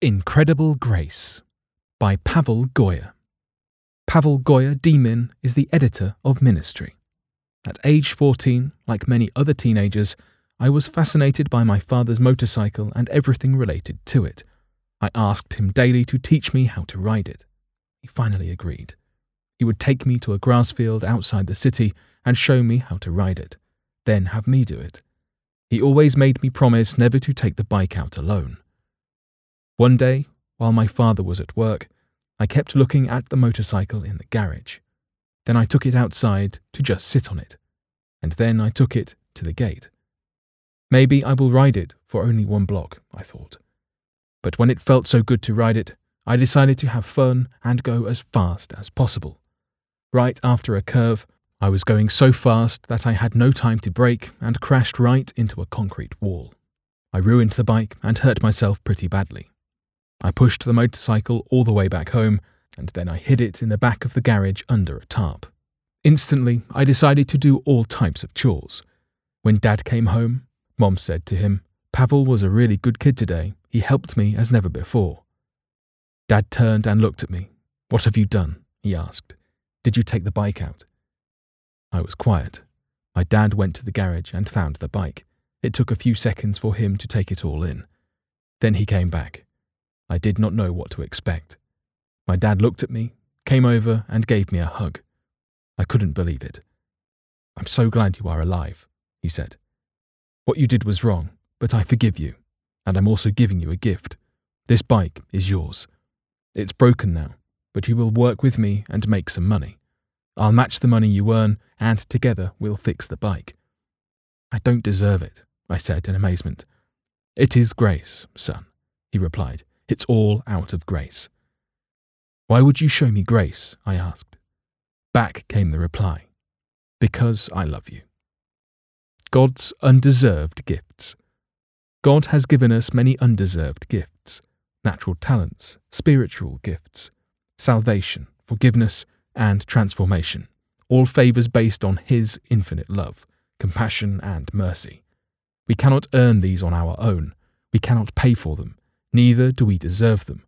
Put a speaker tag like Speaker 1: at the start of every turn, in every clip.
Speaker 1: Incredible Grace by Pavel Goia. Pavel Goia DMin is the editor of Ministry. At age 14, like many other teenagers, I was fascinated by my father's motorcycle and everything related to it. I asked him daily to teach me how to ride it. He finally agreed. He would take me to a grass field outside the city and show me how to ride it, then have me do it. He always made me promise never to take the bike out alone. One day, while my father was at work, I kept looking at the motorcycle in the garage. Then I took it outside to just sit on it. And then I took it to the gate. Maybe I will ride it for only one block, I thought. But when it felt so good to ride it, I decided to have fun and go as fast as possible. Right after a curve, I was going so fast that I had no time to brake and crashed right into a concrete wall. I ruined the bike and hurt myself pretty badly. I pushed the motorcycle all the way back home, and then I hid it in the back of the garage under a tarp. Instantly, I decided to do all types of chores. When Dad came home, Mom said to him, Pavel was a really good kid today. He helped me as never before. Dad turned and looked at me. What have you done? he asked. Did you take the bike out? I was quiet. My dad went to the garage and found the bike. It took a few seconds for him to take it all in. Then he came back. I did not know what to expect. My dad looked at me, came over, and gave me a hug. I couldn't believe it. I'm so glad you are alive, he said. What you did was wrong, but I forgive you, and I'm also giving you a gift. This bike is yours. It's broken now, but you will work with me and make some money. I'll match the money you earn, and together we'll fix the bike. I don't deserve it, I said in amazement. It is grace, son, he replied. It's all out of grace. Why would you show me grace? I asked. Back came the reply Because I love you. God's undeserved gifts. God has given us many undeserved gifts natural talents, spiritual gifts, salvation, forgiveness, and transformation, all favours based on His infinite love, compassion, and mercy. We cannot earn these on our own, we cannot pay for them, neither do we deserve them.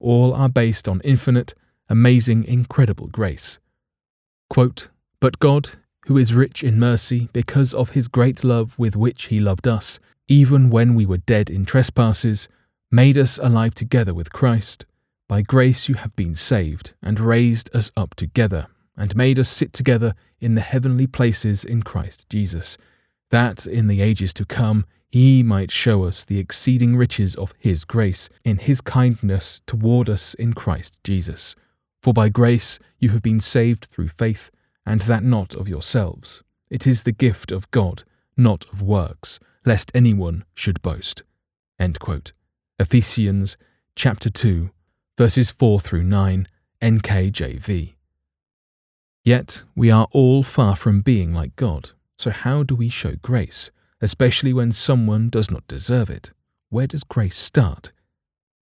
Speaker 1: All are based on infinite, amazing, incredible grace. Quote, but God, who is rich in mercy because of his great love with which he loved us, even when we were dead in trespasses, made us alive together with Christ. By grace you have been saved, and raised us up together, and made us sit together in the heavenly places in Christ Jesus, that in the ages to come he might show us the exceeding riches of his grace in his kindness toward us in Christ Jesus. For by grace you have been saved through faith, and that not of yourselves. It is the gift of God, not of works, lest anyone should boast. Ephesians chapter 2, verses 4 through 9, NKJV. Yet we are all far from being like God, so how do we show grace? especially when someone does not deserve it. Where does grace start?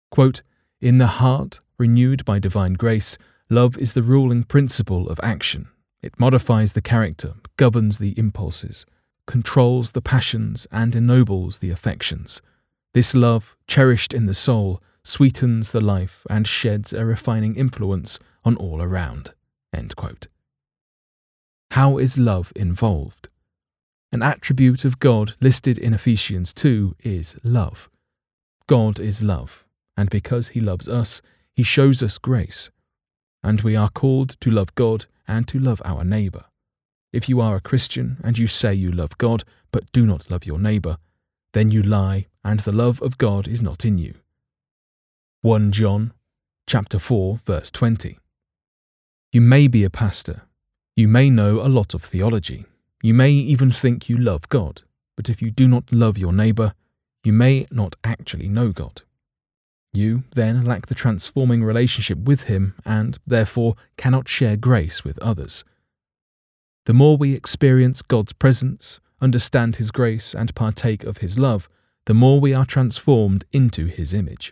Speaker 1: Quote, In the heart, renewed by divine grace, love is the ruling principle of action. It modifies the character, governs the impulses, controls the passions, and ennobles the affections. This love, cherished in the soul, sweetens the life and sheds a refining influence on all around. How is love involved? An attribute of God listed in Ephesians 2 is love. God is love, and because He loves us, He shows us grace. And we are called to love God and to love our neighbour. If you are a Christian and you say you love God but do not love your neighbour, then you lie and the love of God is not in you. 1 John chapter 4 verse 20. You may be a pastor. You may know a lot of theology. You may even think you love God, but if you do not love your neighbour, you may not actually know God. You then lack the transforming relationship with Him and, therefore, cannot share grace with others. The more we experience God's presence, understand His grace, and partake of His love, the more we are transformed into His image.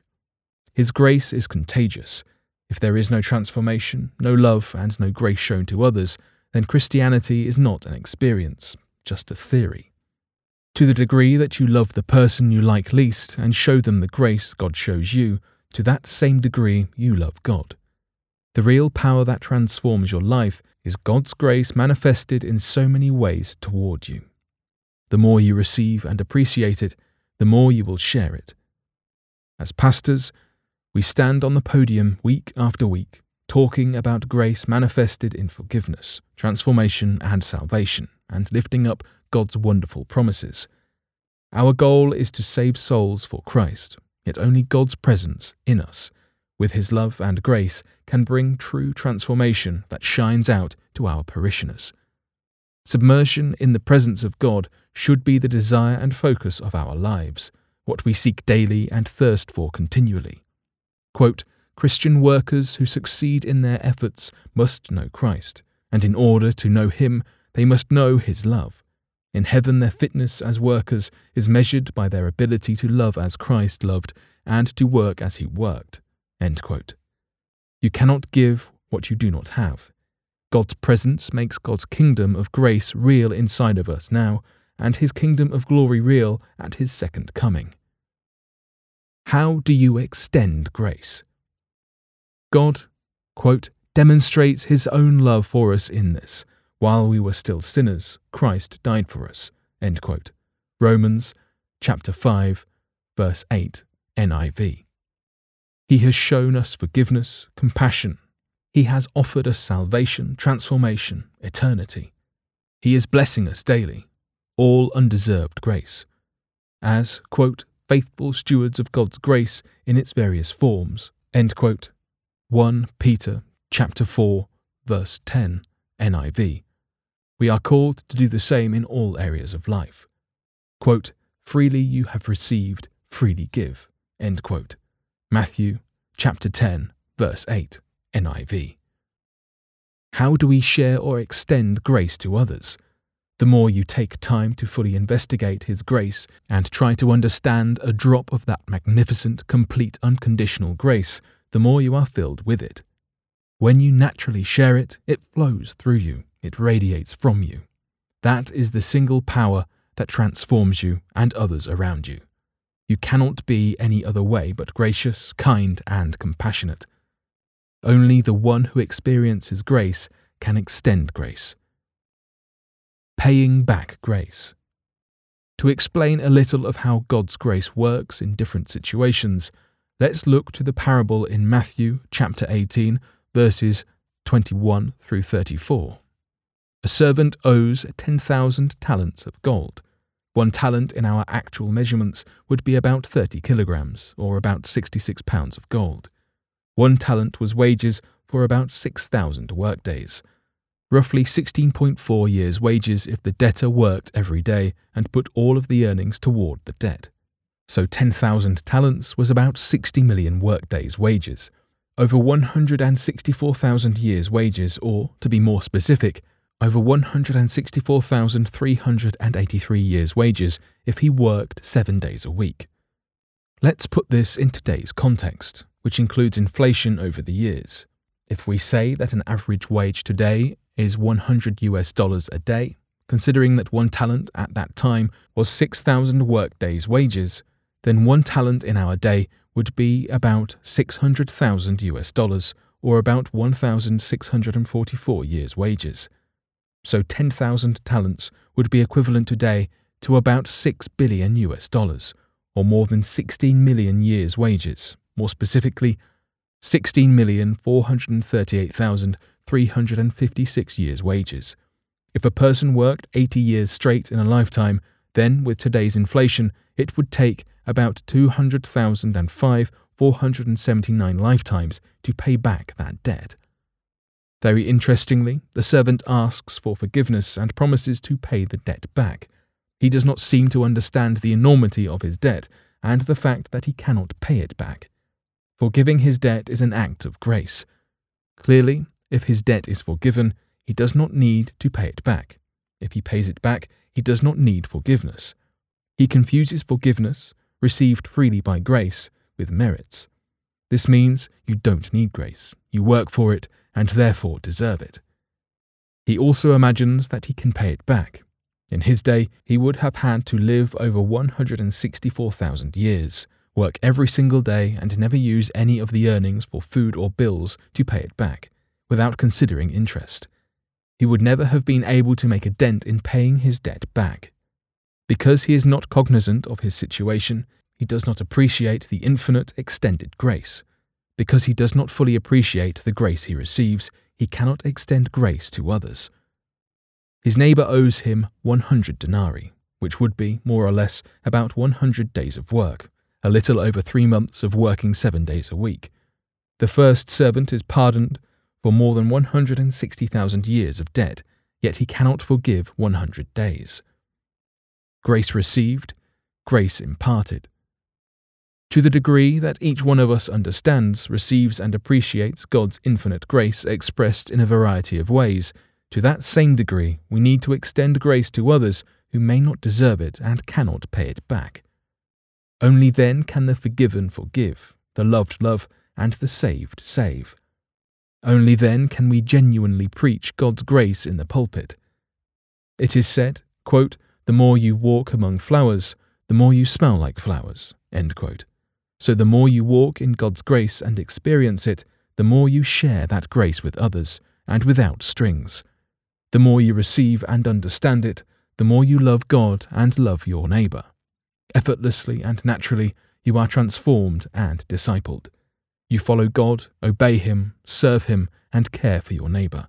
Speaker 1: His grace is contagious. If there is no transformation, no love, and no grace shown to others, then Christianity is not an experience, just a theory. To the degree that you love the person you like least and show them the grace God shows you, to that same degree you love God. The real power that transforms your life is God's grace manifested in so many ways toward you. The more you receive and appreciate it, the more you will share it. As pastors, we stand on the podium week after week, talking about grace manifested in forgiveness, transformation, and salvation, and lifting up God's wonderful promises. Our goal is to save souls for Christ, yet only God's presence in us with his love and grace, can bring true transformation that shines out to our parishioners. Submersion in the presence of God should be the desire and focus of our lives, what we seek daily and thirst for continually. Quote, Christian workers who succeed in their efforts must know Christ, and in order to know Him, they must know His love. In heaven, their fitness as workers is measured by their ability to love as Christ loved and to work as He worked. You cannot give what you do not have. God's presence makes God's kingdom of grace real inside of us now, and his kingdom of glory real at his second coming. How do you extend grace? God, quote, demonstrates his own love for us in this. While we were still sinners, Christ died for us. End quote. Romans chapter 5, verse 8, NIV. He has shown us forgiveness, compassion. He has offered us salvation, transformation, eternity. He is blessing us daily, all undeserved grace. As, quote, faithful stewards of God's grace in its various forms, end quote. 1 Peter chapter 4, verse 10, NIV. We are called to do the same in all areas of life. Quote, freely you have received, freely give. End quote. Matthew chapter 10, verse 8, NIV. How do we share or extend grace to others? The more you take time to fully investigate His grace and try to understand a drop of that magnificent, complete, unconditional grace, the more you are filled with it. When you naturally share it, it flows through you, it radiates from you. That is the single power that transforms you and others around you. You cannot be any other way but gracious, kind, and compassionate. Only the one who experiences grace can extend grace. Paying back grace. To explain a little of how God's grace works in different situations, let's look to the parable in Matthew chapter 18, verses 21 through 34. A servant owes 10,000 talents of gold. One talent in our actual measurements would be about 30 kilograms, or about 66 pounds of gold. One talent was wages for about 6,000 workdays. Roughly 16.4 years' wages if the debtor worked every day and put all of the earnings toward the debt. So 10,000 talents was about 60 million workdays' wages. Over 164,000 years' wages, or, to be more specific, over 164,383 years' wages if he worked seven days a week. Let's put this in today's context, which includes inflation over the years. If we say that an average wage today is 100 US dollars a day, considering that one talent at that time was 6,000 workdays' wages, then one talent in our day would be about 600,000 US dollars, or about 1,644 years' wages so 10,000 talents would be equivalent today to about 6 billion US dollars, or more than 16 million years' wages, more specifically, 16,438,356 years' wages. If a person worked 80 years straight in a lifetime, then with today's inflation, it would take about 200,005 479 lifetimes to pay back that debt. Very interestingly, the servant asks for forgiveness and promises to pay the debt back. He does not seem to understand the enormity of his debt and the fact that he cannot pay it back. Forgiving his debt is an act of grace. Clearly, if his debt is forgiven, he does not need to pay it back. If he pays it back, he does not need forgiveness. He confuses forgiveness, received freely by grace, with merits. This means you don't need grace, you work for it, and therefore deserve it. He also imagines that he can pay it back. In his day, he would have had to live over 164,000 years, work every single day, and never use any of the earnings for food or bills to pay it back, without considering interest. He would never have been able to make a dent in paying his debt back. Because he is not cognizant of his situation, he does not appreciate the infinite extended grace. Because he does not fully appreciate the grace he receives, he cannot extend grace to others. His neighbour owes him 100 denarii, which would be, more or less, about 100 days of work, a little over three months of working seven days a week. The first servant is pardoned for more than 160,000 years of debt, yet he cannot forgive 100 days. Grace received, grace imparted. To the degree that each one of us understands, receives, and appreciates God's infinite grace expressed in a variety of ways, to that same degree we need to extend grace to others who may not deserve it and cannot pay it back. Only then can the forgiven forgive, the loved love, and the saved save. Only then can we genuinely preach God's grace in the pulpit. It is said, quote, The more you walk among flowers, the more you smell like flowers. So the more you walk in God's grace and experience it, the more you share that grace with others, and without strings. The more you receive and understand it, the more you love God and love your neighbour. Effortlessly and naturally, you are transformed and discipled. You follow God, obey Him, serve Him, and care for your neighbour.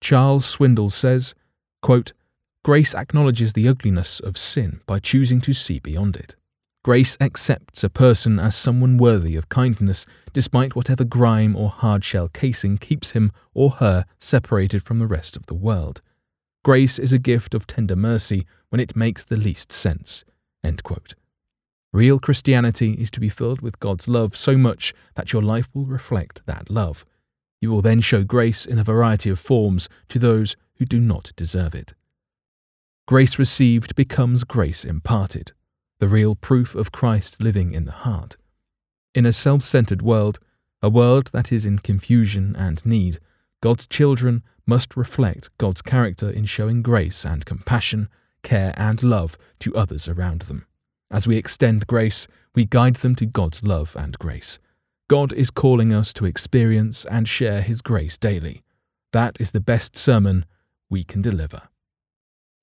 Speaker 1: Charles Swindoll says, quote, Grace acknowledges the ugliness of sin by choosing to see beyond it. Grace accepts a person as someone worthy of kindness, despite whatever grime or hard shell casing keeps him or her separated from the rest of the world. Grace is a gift of tender mercy when it makes the least sense. Real Christianity is to be filled with God's love so much that your life will reflect that love. You will then show grace in a variety of forms to those who do not deserve it. Grace received becomes grace imparted, the real proof of Christ living in the heart. In a self centered world, a world that is in confusion and need, God's children must reflect God's character in showing grace and compassion, care and love to others around them. As we extend grace, we guide them to God's love and grace. God is calling us to experience and share His grace daily. That is the best sermon we can deliver.